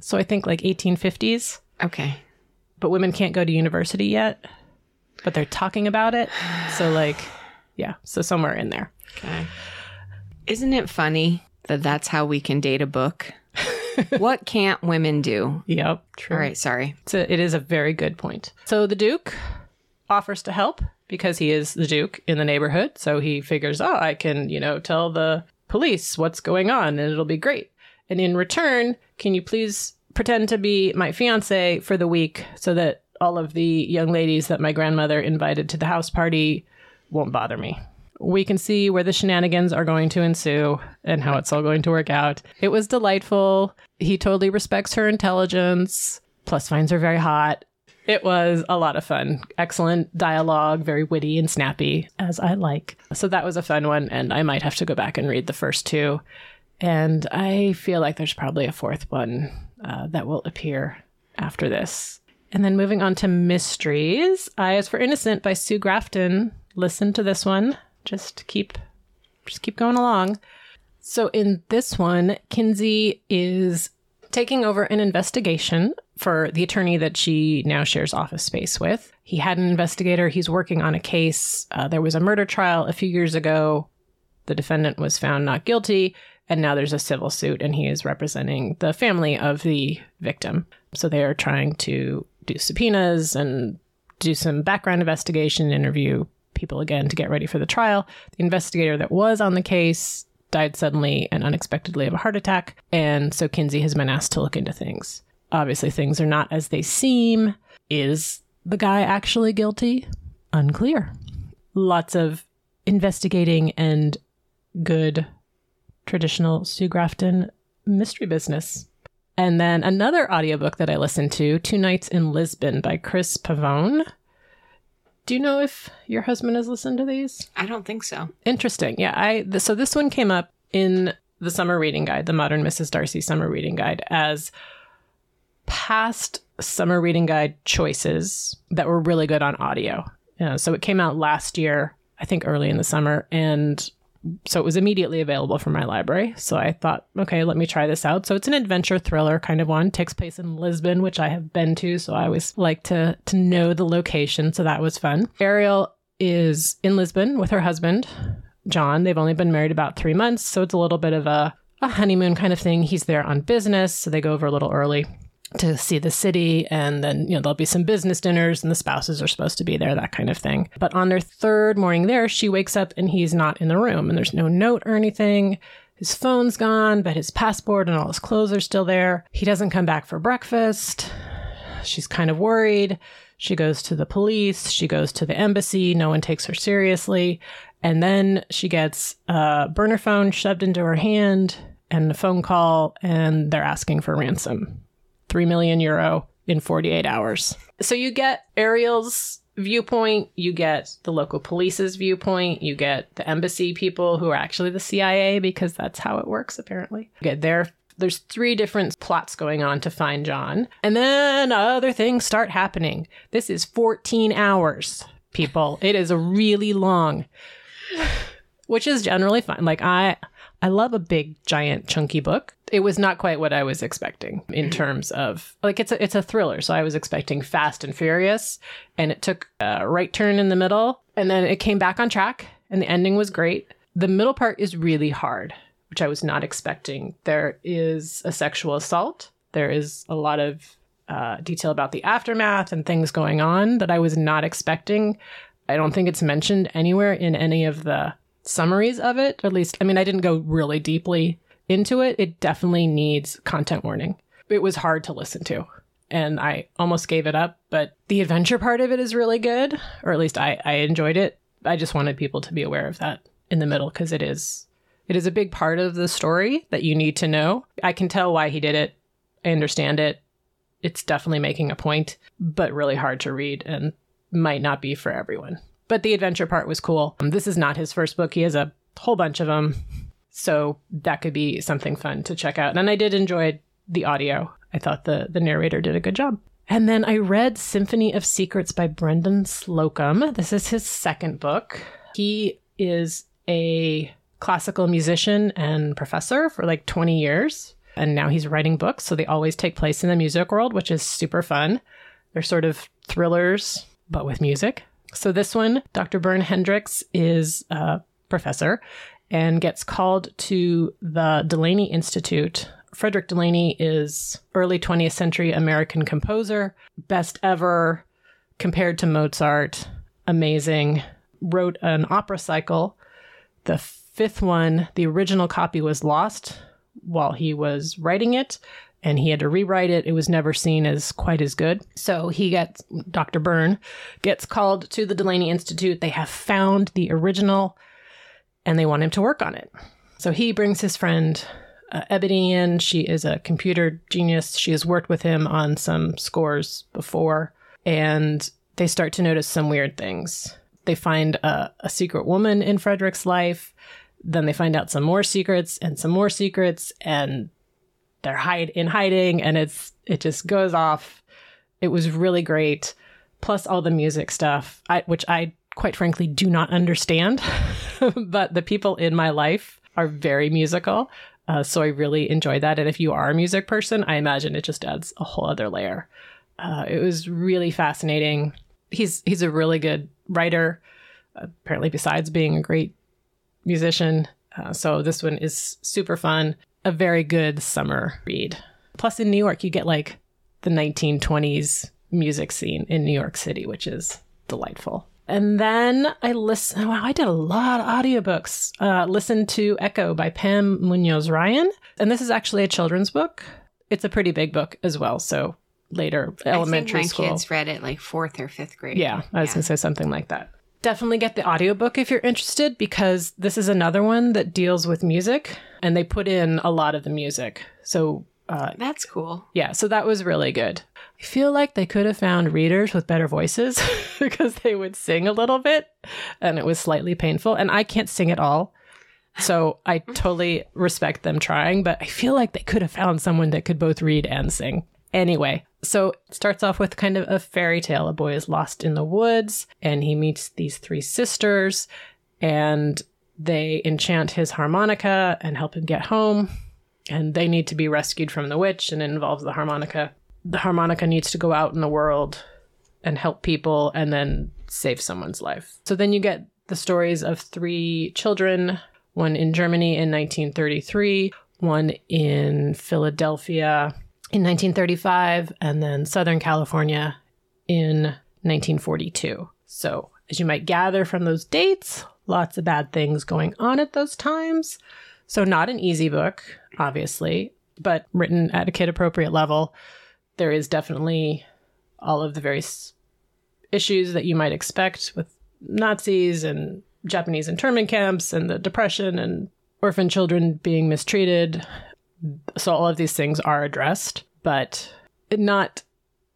S1: So I think like 1850s.
S2: Okay.
S1: but women can't go to university yet, but they're talking about it. So, like, yeah, so somewhere in there.
S2: Okay. Isn't it funny that that's how we can date a book? what can't women do?
S1: Yep, true.
S2: All right, sorry.
S1: It's a, it is a very good point. So the Duke offers to help because he is the Duke in the neighborhood. So he figures, oh, I can, you know, tell the police what's going on and it'll be great. And in return, can you please pretend to be my fiance for the week so that all of the young ladies that my grandmother invited to the house party won't bother me? We can see where the shenanigans are going to ensue and how it's all going to work out. It was delightful. He totally respects her intelligence, plus finds her very hot. It was a lot of fun. Excellent dialogue, very witty and snappy, as I like. So that was a fun one, and I might have to go back and read the first two. And I feel like there's probably a fourth one uh, that will appear after this. And then moving on to mysteries, I Is for Innocent by Sue Grafton. Listen to this one. Just keep, just keep going along. So in this one, Kinsey is taking over an investigation for the attorney that she now shares office space with. He had an investigator. He's working on a case. Uh, there was a murder trial a few years ago. The defendant was found not guilty, and now there's a civil suit, and he is representing the family of the victim. So they are trying to do subpoenas and do some background investigation, interview people again to get ready for the trial. The investigator that was on the case died suddenly and unexpectedly of a heart attack, and so Kinsey has been asked to look into things. Obviously, things are not as they seem. Is the guy actually guilty? Unclear. Lots of investigating and good traditional Sue Grafton mystery business. And then another audiobook that I listened to, Two Nights in Lisbon by Chris Pavone. Do you know if your husband has listened to these?
S2: I don't think so.
S1: Interesting. Yeah, I th- so this one came up in the summer reading guide, the Modern Mrs. Darcy summer reading guide as past summer reading guide choices that were really good on audio. Yeah, so it came out last year, I think early in the summer, and so it was immediately available from my library. So I thought, okay, let me try this out. So it's an adventure thriller kind of one. takes place in Lisbon, which I have been to, so I always like to to know the location. So that was fun. Ariel is in Lisbon with her husband, John. They've only been married about three months, so it's a little bit of a, a honeymoon kind of thing. He's there on business, so they go over a little early to see the city and then you know there'll be some business dinners and the spouses are supposed to be there that kind of thing. But on their third morning there she wakes up and he's not in the room and there's no note or anything. His phone's gone but his passport and all his clothes are still there. He doesn't come back for breakfast. She's kind of worried. She goes to the police. She goes to the embassy. No one takes her seriously. And then she gets a burner phone shoved into her hand and a phone call and they're asking for ransom 3 million euro in 48 hours. So you get Ariel's viewpoint, you get the local police's viewpoint, you get the embassy people who are actually the CIA because that's how it works apparently. You get their there's three different plots going on to find John. And then other things start happening. This is 14 hours, people. It is really long. Which is generally fine. Like I I love a big, giant, chunky book. It was not quite what I was expecting in terms of like it's a it's a thriller, so I was expecting fast and furious, and it took a right turn in the middle, and then it came back on track, and the ending was great. The middle part is really hard, which I was not expecting. There is a sexual assault. There is a lot of uh, detail about the aftermath and things going on that I was not expecting. I don't think it's mentioned anywhere in any of the summaries of it. At least, I mean, I didn't go really deeply into it. It definitely needs content warning. It was hard to listen to, and I almost gave it up. But the adventure part of it is really good, or at least I, I enjoyed it. I just wanted people to be aware of that in the middle because it is it is a big part of the story that you need to know. I can tell why he did it. I understand it. It's definitely making a point, but really hard to read and might not be for everyone. But the adventure part was cool. Um, this is not his first book. He has a whole bunch of them. So that could be something fun to check out. And I did enjoy the audio. I thought the, the narrator did a good job. And then I read Symphony of Secrets by Brendan Slocumb. This is his second book. He is a classical musician and professor for like 20 years. And now he's writing books. So they always take place in the music world, which is super fun. They're sort of thrillers, but with music. So this one, Dr. Bern Hendricks is a professor and gets called to the Delaney Institute. Frederick Delaney is early 20th century American composer, best ever compared to Mozart, amazing. Wrote an opera cycle. The fifth one, the original copy was lost while he was writing it and he had to rewrite it. It was never seen as quite as good. So he gets, Dr. Bern gets called to the Delaney Institute. They have found the original and they want him to work on it. So he brings his friend uh, Ebony in. She is a computer genius. She has worked with him on some scores before, and they start to notice some weird things. They find a, a secret woman in Frederick's life. Then they find out some more secrets and some more secrets, and they're hide in hiding and it's it just goes off. It was really great. Plus all the music stuff, I, which I quite frankly do not understand, but the people in my life are very musical. Uh, so I really enjoyed that. And if you are a music person, I imagine it just adds a whole other layer. Uh, it was really fascinating. He's he's a really good writer. Apparently, besides being a great musician, uh, so this one is super fun a very good summer read. Plus, in New York, you get like the 1920s music scene in New York City, which is delightful. And then I listen. Wow, I did a lot of audiobooks. Uh, listened to Echo by Pam Munoz Ryan, and this is actually a children's book. It's a pretty big book as well. So later, elementary
S2: I think my
S1: school.
S2: kids read it like fourth or fifth grade.
S1: Yeah, I was gonna say something like that. Definitely get the audiobook if you're interested because this is another one that deals with music and they put in a lot of the music. So uh,
S2: That's cool.
S1: yeah, so that was really good. I feel like they could have found readers with better voices because they would sing a little bit and it was slightly painful. And I can't sing at all. So I totally respect them trying, but I feel like they could have found someone that could both read and sing. Anyway, so it starts off with kind of a fairy tale. A boy is lost in the woods and he meets these three sisters and they enchant his harmonica and help him get home. And they need to be rescued from the witch and it involves the harmonica. The harmonica needs to go out in the world and help people and then save someone's life. So then you get the stories of three children one in Germany in 1933, one in Philadelphia in 1935, and then Southern California in 1942. So, as you might gather from those dates, lots of bad things going on at those times. So, not an easy book, obviously, but written at a kid appropriate level. There is definitely all of the various issues that you might expect with Nazis and Japanese internment camps and the depression and orphan children being mistreated. So all of these things are addressed, but not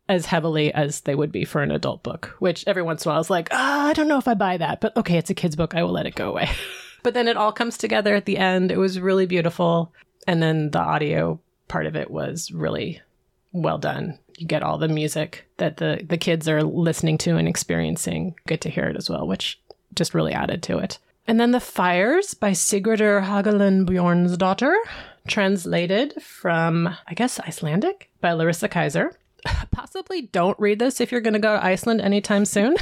S1: as heavily as they would be for an adult book, which every once in a while is like, ah, I don't know if I buy that, but okay, it's a kid's book. I will let it go away. but then it all comes together at the end. It was really beautiful. And then the audio part of it was really well done. You get all the music that the, the kids are listening to and experiencing, get to hear it as well, which just really added to it. And then The Fires by Sigridur Hagalin Bjornsdottir, translated from, I guess, Icelandic by Larissa Kyzer. Possibly don't read this if you're going to go to Iceland anytime soon.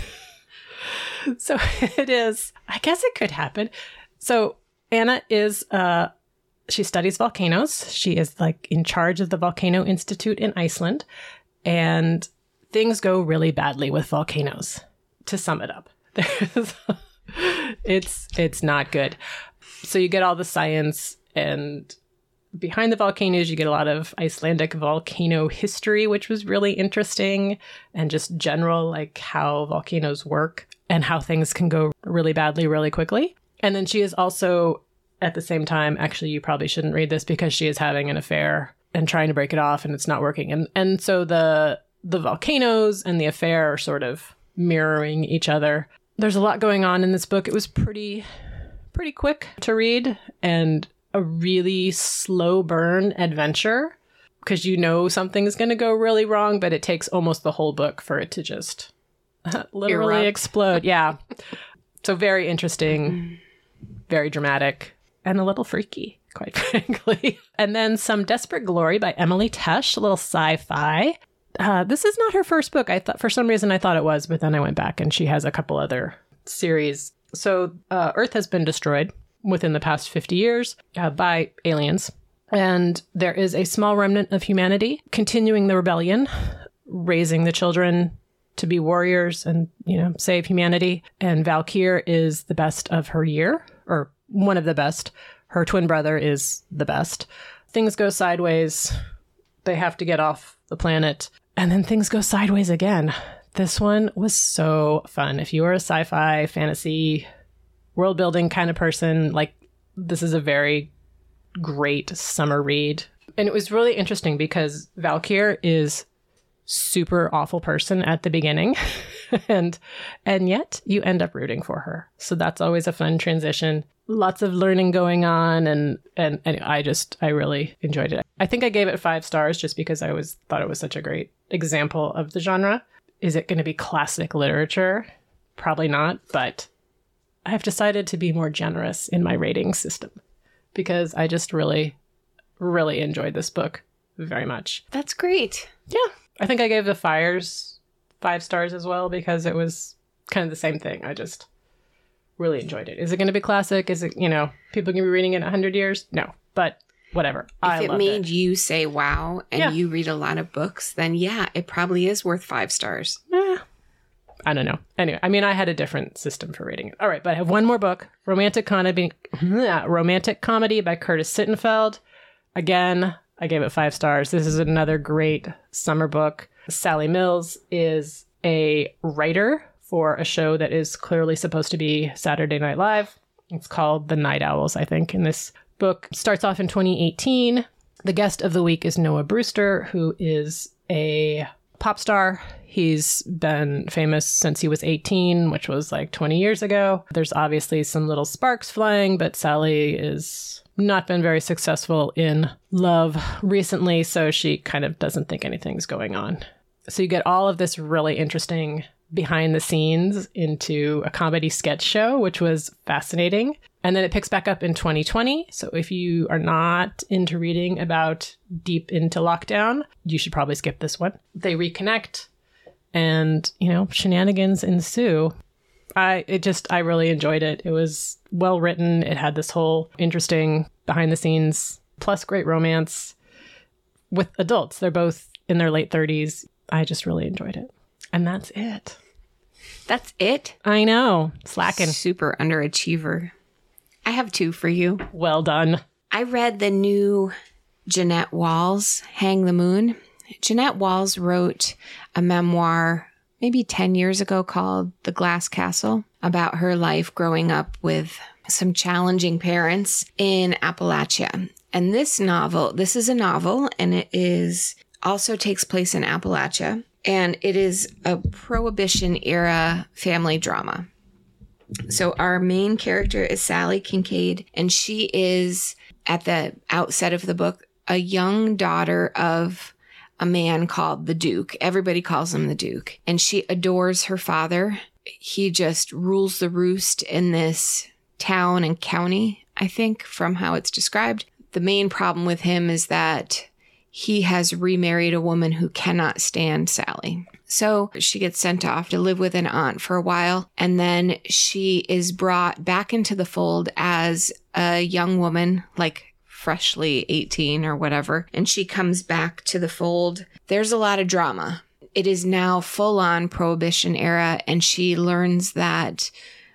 S1: so it is, I guess it could happen. So Anna is, uh, she studies volcanoes. She is like in charge of the Volcano Institute in Iceland. And things go really badly with volcanoes, to sum it up. It's it's not good. So you get all the science and behind the volcanoes you get a lot of Icelandic volcano history which was really interesting and just general like how volcanoes work and how things can go really badly really quickly. And then she is also at the same time actually you probably shouldn't read this because she is having an affair and trying to break it off and it's not working. And and so the the volcanoes and the affair are sort of mirroring each other there's a lot going on in this book. It was pretty pretty quick to read and a really slow burn adventure because you know something's going to go really wrong, but it takes almost the whole book for it to just literally Erupt. explode. Yeah. so very interesting, very dramatic, and a little freaky, quite frankly. And then Some Desperate Glory by Emily Tesh, a little sci fi. Uh, this is not her first book. I thought for some reason I thought it was, but then I went back and she has a couple other series. So uh, Earth has been destroyed within the past 50 years uh, by aliens. And there is a small remnant of humanity continuing the rebellion, raising the children to be warriors and, you know, save humanity. And Valkyr is the best of her year, or one of the best. Her twin brother is the best. Things go sideways. They have to get off the planet. And then things go sideways again. This one was so fun. If you are a sci fi, fantasy, world building kind of person, like this is a very great summer read. And it was really interesting because Valkyr is super awful person at the beginning and and yet you end up rooting for her. So that's always a fun transition. Lots of learning going on and and, and I just I really enjoyed it. I think I gave it 5 stars just because I was thought it was such a great example of the genre. Is it going to be classic literature? Probably not, but I have decided to be more generous in my rating system because I just really really enjoyed this book very much.
S2: That's great.
S1: Yeah. I think I gave The Fires five stars as well because it was kind of the same thing. I just really enjoyed it. Is it going to be classic? Is it, you know, people going to be reading it in 100 years? No. But whatever. If
S2: I it made it. you say wow and yeah. you read a lot of books, then yeah, it probably is worth five stars.
S1: Yeah. I don't know. Anyway, I mean, I had a different system for reading it. All right, but I have one more book Romantic Comedy, Romantic Comedy by Curtis Sittenfeld. Again, I gave it five stars. This is another great summer book. Sally Mills is a writer for a show that is clearly supposed to be Saturday Night Live. It's called The Night Owls, I think. And this book starts off in 2018. The guest of the week is Noah Brewster, who is a pop star. He's been famous since he was 18, which was like 20 years ago. There's obviously some little sparks flying, but Sally is not been very successful in love recently, so she kind of doesn't think anything's going on. So you get all of this really interesting behind the scenes into a comedy sketch show, which was fascinating. And then it picks back up in 2020. So if you are not into reading about deep into lockdown, you should probably skip this one. They reconnect and, you know, shenanigans ensue. I it just I really enjoyed it. It was well written. It had this whole interesting behind the scenes plus great romance with adults. They're both in their late 30s. I just really enjoyed it. And that's it.
S2: That's it.
S1: I know. Slacking.
S2: Super underachiever. I have two for you.
S1: Well done.
S2: I read the new Jeanette Walls, Hang the Moon. Jeanette Walls wrote a memoir maybe 10 years ago called The Glass Castle about her life growing up with some challenging parents in Appalachia. And this novel, this is a novel and it is also takes place in Appalachia and it is a prohibition era family drama. So our main character is Sally Kincaid and she is at the outset of the book a young daughter of a man called the Duke. Everybody calls him the Duke. And she adores her father. He just rules the roost in this town and county, I think, from how it's described. The main problem with him is that he has remarried a woman who cannot stand Sally. So she gets sent off to live with an aunt for a while. And then she is brought back into the fold as a young woman, like freshly 18 or whatever. And she comes back to the fold. There's a lot of drama. It is now full on prohibition era. And she learns that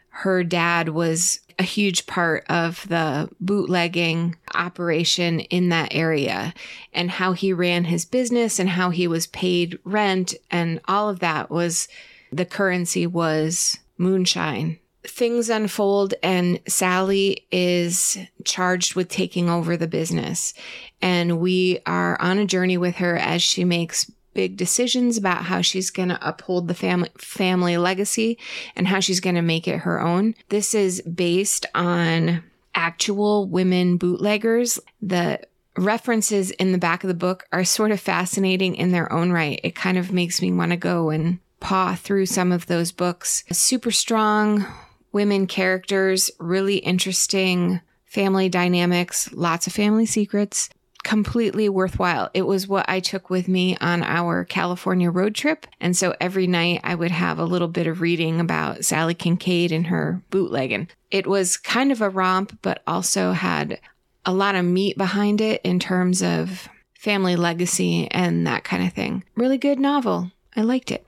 S2: her dad was a huge part of the bootlegging operation in that area and how he ran his business and how he was paid rent and all of that was the currency was moonshine. Things unfold and Sally is charged with taking over the business. And we are on a journey with her as she makes big decisions about how she's going to uphold the family family legacy and how she's going to make it her own. This is based on actual women bootleggers. The references in the back of the book are sort of fascinating in their own right. It kind of makes me want to go and paw through some of those books. Super strong women characters, really interesting family dynamics, lots of family secrets completely worthwhile. It was what I took with me on our California road trip. And so every night I would have a little bit of reading about Sally Kincaid and her bootlegging. It was kind of a romp, but also had a lot of meat behind it in terms of family legacy and that kind of thing. Really good novel. I liked it.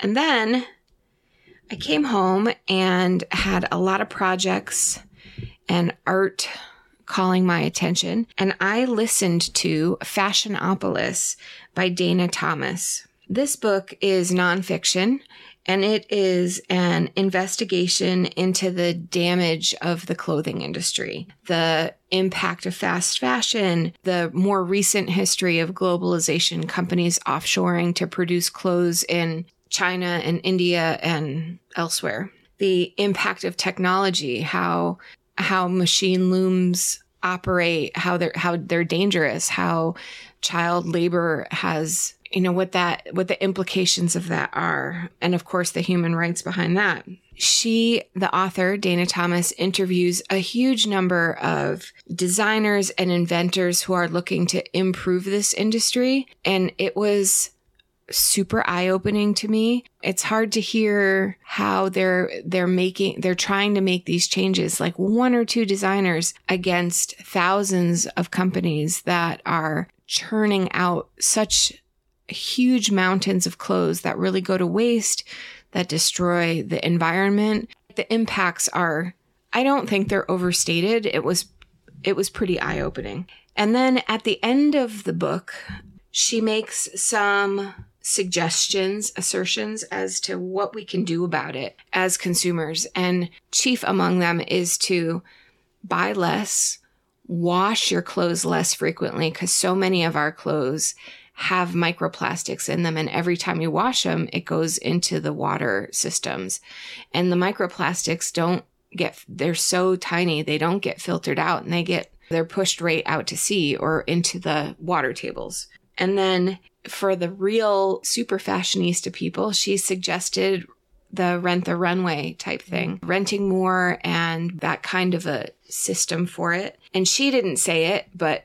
S2: And then I came home and had a lot of projects and art calling my attention, and I listened to Fashionopolis by Dana Thomas. This book is nonfiction and it is an investigation into the damage of the clothing industry, the impact of fast fashion, the more recent history of globalization, companies offshoring to produce clothes in China and India and elsewhere. The impact of technology, how how machine looms operate, how they're how they're dangerous, how child labor has you know what that what the implications of that are and of course the human rights behind that. She the author dana thomas interviews a huge number of designers and inventors who are looking to improve this industry and it was super eye-opening to me. It's hard to hear how they're they're making they're trying to make these changes like one or two designers against thousands of companies that are churning out such huge mountains of clothes that really go to waste, that destroy the environment. The impacts are I don't think they're overstated. It was it was pretty eye-opening. And then at the end of the book, she makes some suggestions, assertions as to what we can do about it as consumers. And chief among them is to buy less, wash your clothes less frequently, because so many of our clothes have microplastics in them. And every time you wash them, it goes into the water systems. And the microplastics don't get, they're so tiny, they don't get filtered out and they get, they're pushed right out to sea or into the water tables. And then for the real super fashionista people, she suggested the rent the runway type thing, mm-hmm. renting more and that kind of a system for it. And she didn't say it, but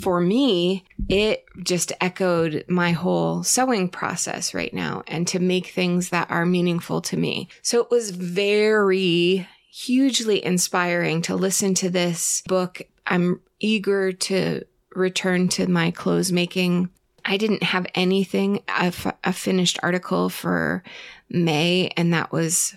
S2: for me, it just echoed my whole sewing process right now and to make things that are meaningful to me. So it was very hugely inspiring to listen to this book. I'm eager to return to my clothes making I didn't have anything, a, f- a finished article for May, and that was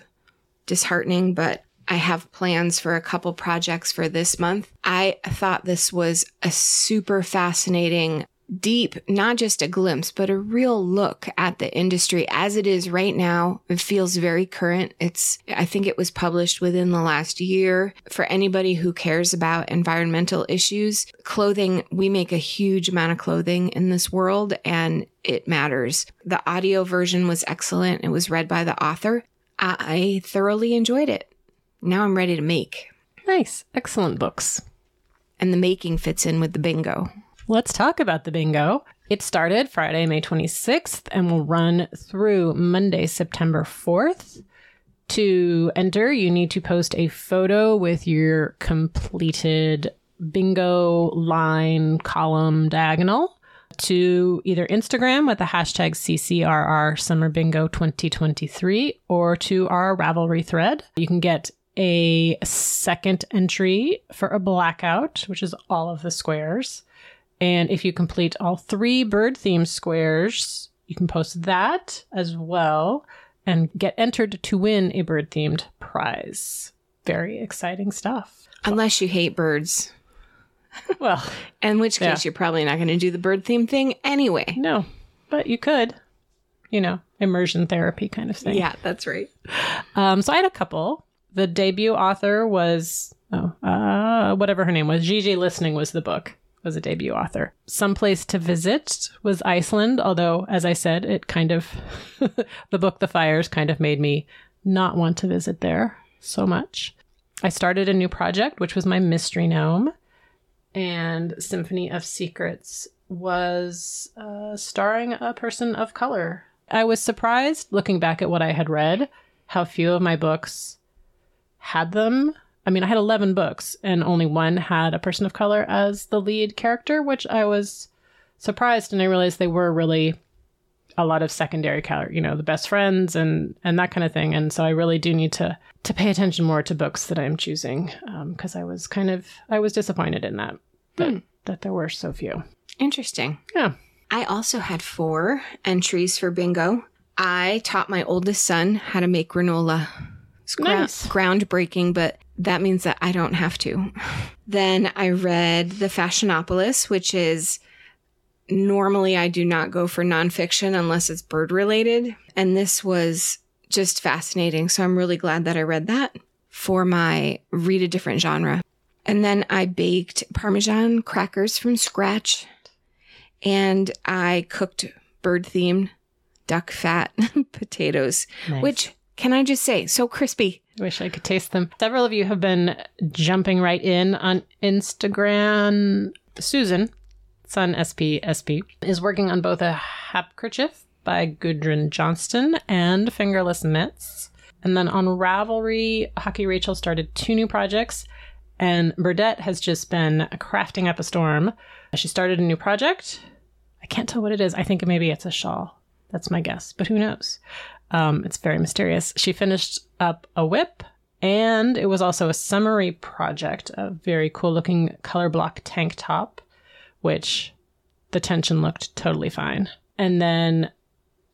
S2: disheartening, but I have plans for a couple projects for this month. I thought this was a super fascinating deep, not just a glimpse, but a real look at the industry as it is right now. It feels very current. It's, I think it was published within the last year. For anybody who cares about environmental issues, clothing, we make a huge amount of clothing in this world and it matters. The audio version was excellent. It was read by the author. I thoroughly enjoyed it. Now I'm ready to make.
S1: Nice. Excellent books.
S2: And the making fits in with the bingo.
S1: Let's talk about the bingo. It started Friday, May 26th, and will run through Monday, September 4th. To enter, you need to post a photo with your completed bingo line column diagonal to either Instagram with the hashtag CCRR Summer Bingo 2023 or to our Ravelry thread. You can get a second entry for a blackout, which is all of the squares. And if you complete all three bird themed squares, you can post that as well and get entered to win a bird themed prize. Very exciting stuff.
S2: Unless you hate birds.
S1: Well,
S2: In which case,
S1: Yeah.
S2: you're probably not going to do the bird theme thing anyway.
S1: no, but you could, you know, immersion therapy kind of thing.
S2: Yeah, that's right.
S1: Um, so I had a couple. The debut author was oh, uh, whatever her name was. Gigi Listening was the book. Was a debut author. Someplace to visit was Iceland, although as I said, it kind of the book The Fires kind of made me not want to visit there so much. I started a new project, which was my mystery gnome, and Symphony of Secrets was uh, starring a person of color. I was surprised looking back at what I had read, how few of my books had them. I mean, I had 11 books and only one had a person of color as the lead character, which I was surprised and I realized they were really a lot of secondary character, you know, the best friends and and that kind of thing. And so I really do need to to pay attention more to books that I'm choosing um, because I was kind of I was disappointed in that that, hmm. that there were so few.
S2: Interesting.
S1: Yeah.
S2: I also had four entries for bingo. I taught my oldest son how to make granola. It's
S1: Nice.
S2: groundbreaking, but that means that I don't have to. Then I read The Fashionopolis, which is normally I do not go for nonfiction unless it's bird related. And this was just fascinating. So I'm really glad that I read that for my read a different genre. And then I baked Parmesan crackers from scratch and I cooked bird themed duck fat potatoes,
S1: Nice.
S2: which can I just say, so crispy.
S1: I wish I could taste them. Several of you have been jumping right in on Instagram. Susan, Sun SP SP, is working on both a handkerchief by Gudrun Johnston and Fingerless Mitts. And then on Ravelry, Hockey Rachel started two new projects, and Burdette has just been crafting up a storm. She started a new project. I can't tell what it is. I think maybe it's a shawl. That's my guess, but who knows? Um, it's very mysterious. She finished up a WIP, and it was also a summary project, a very cool looking color block tank top, which the tension looked totally fine. And then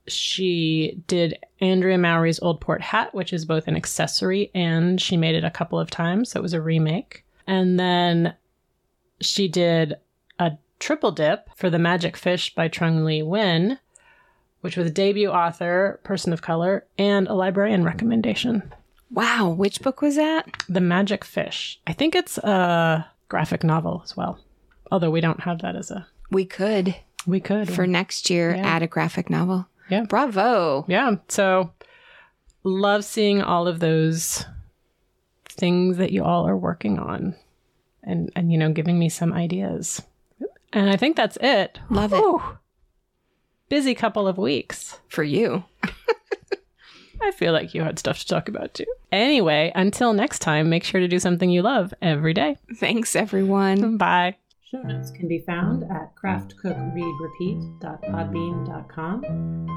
S1: she did Andrea Mowry's Old Port hat, which is both an accessory and she made it a couple of times. So it was a remake. And then she did a triple dip for The Magic Fish by Trung Le Nguyen, which was a debut author, person of color, and a librarian recommendation.
S2: Wow, which book was that?
S1: The Magic Fish. I think it's a graphic novel as well. Although we don't have that as a.
S2: We could
S1: We could.
S2: for next year
S1: Yeah.
S2: add a graphic novel.
S1: Yeah.
S2: Bravo.
S1: Yeah. So love seeing all of those things that you all are working on and and you know giving me some ideas. And I think that's it.
S2: Love it.
S1: Whew. Busy couple of weeks.
S2: For you.
S1: I feel like you had stuff to talk about too. Anyway, until next time, make sure to do something you love every day.
S2: Thanks, everyone.
S1: Bye. Show notes can be found at craftcookreadrepeat.podbean.com.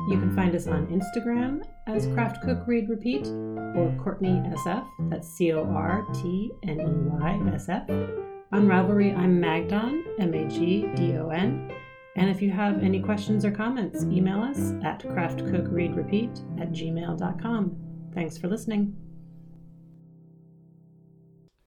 S1: You can find us on Instagram as Craft Cook Read Repeat or Cortney SF, that's C O R T N E Y S F. On Ravelry, I'm Magdon, M A G D O N. And if you have any questions or comments, email us at craftcookreadrepeat at gmail.com. Thanks for listening.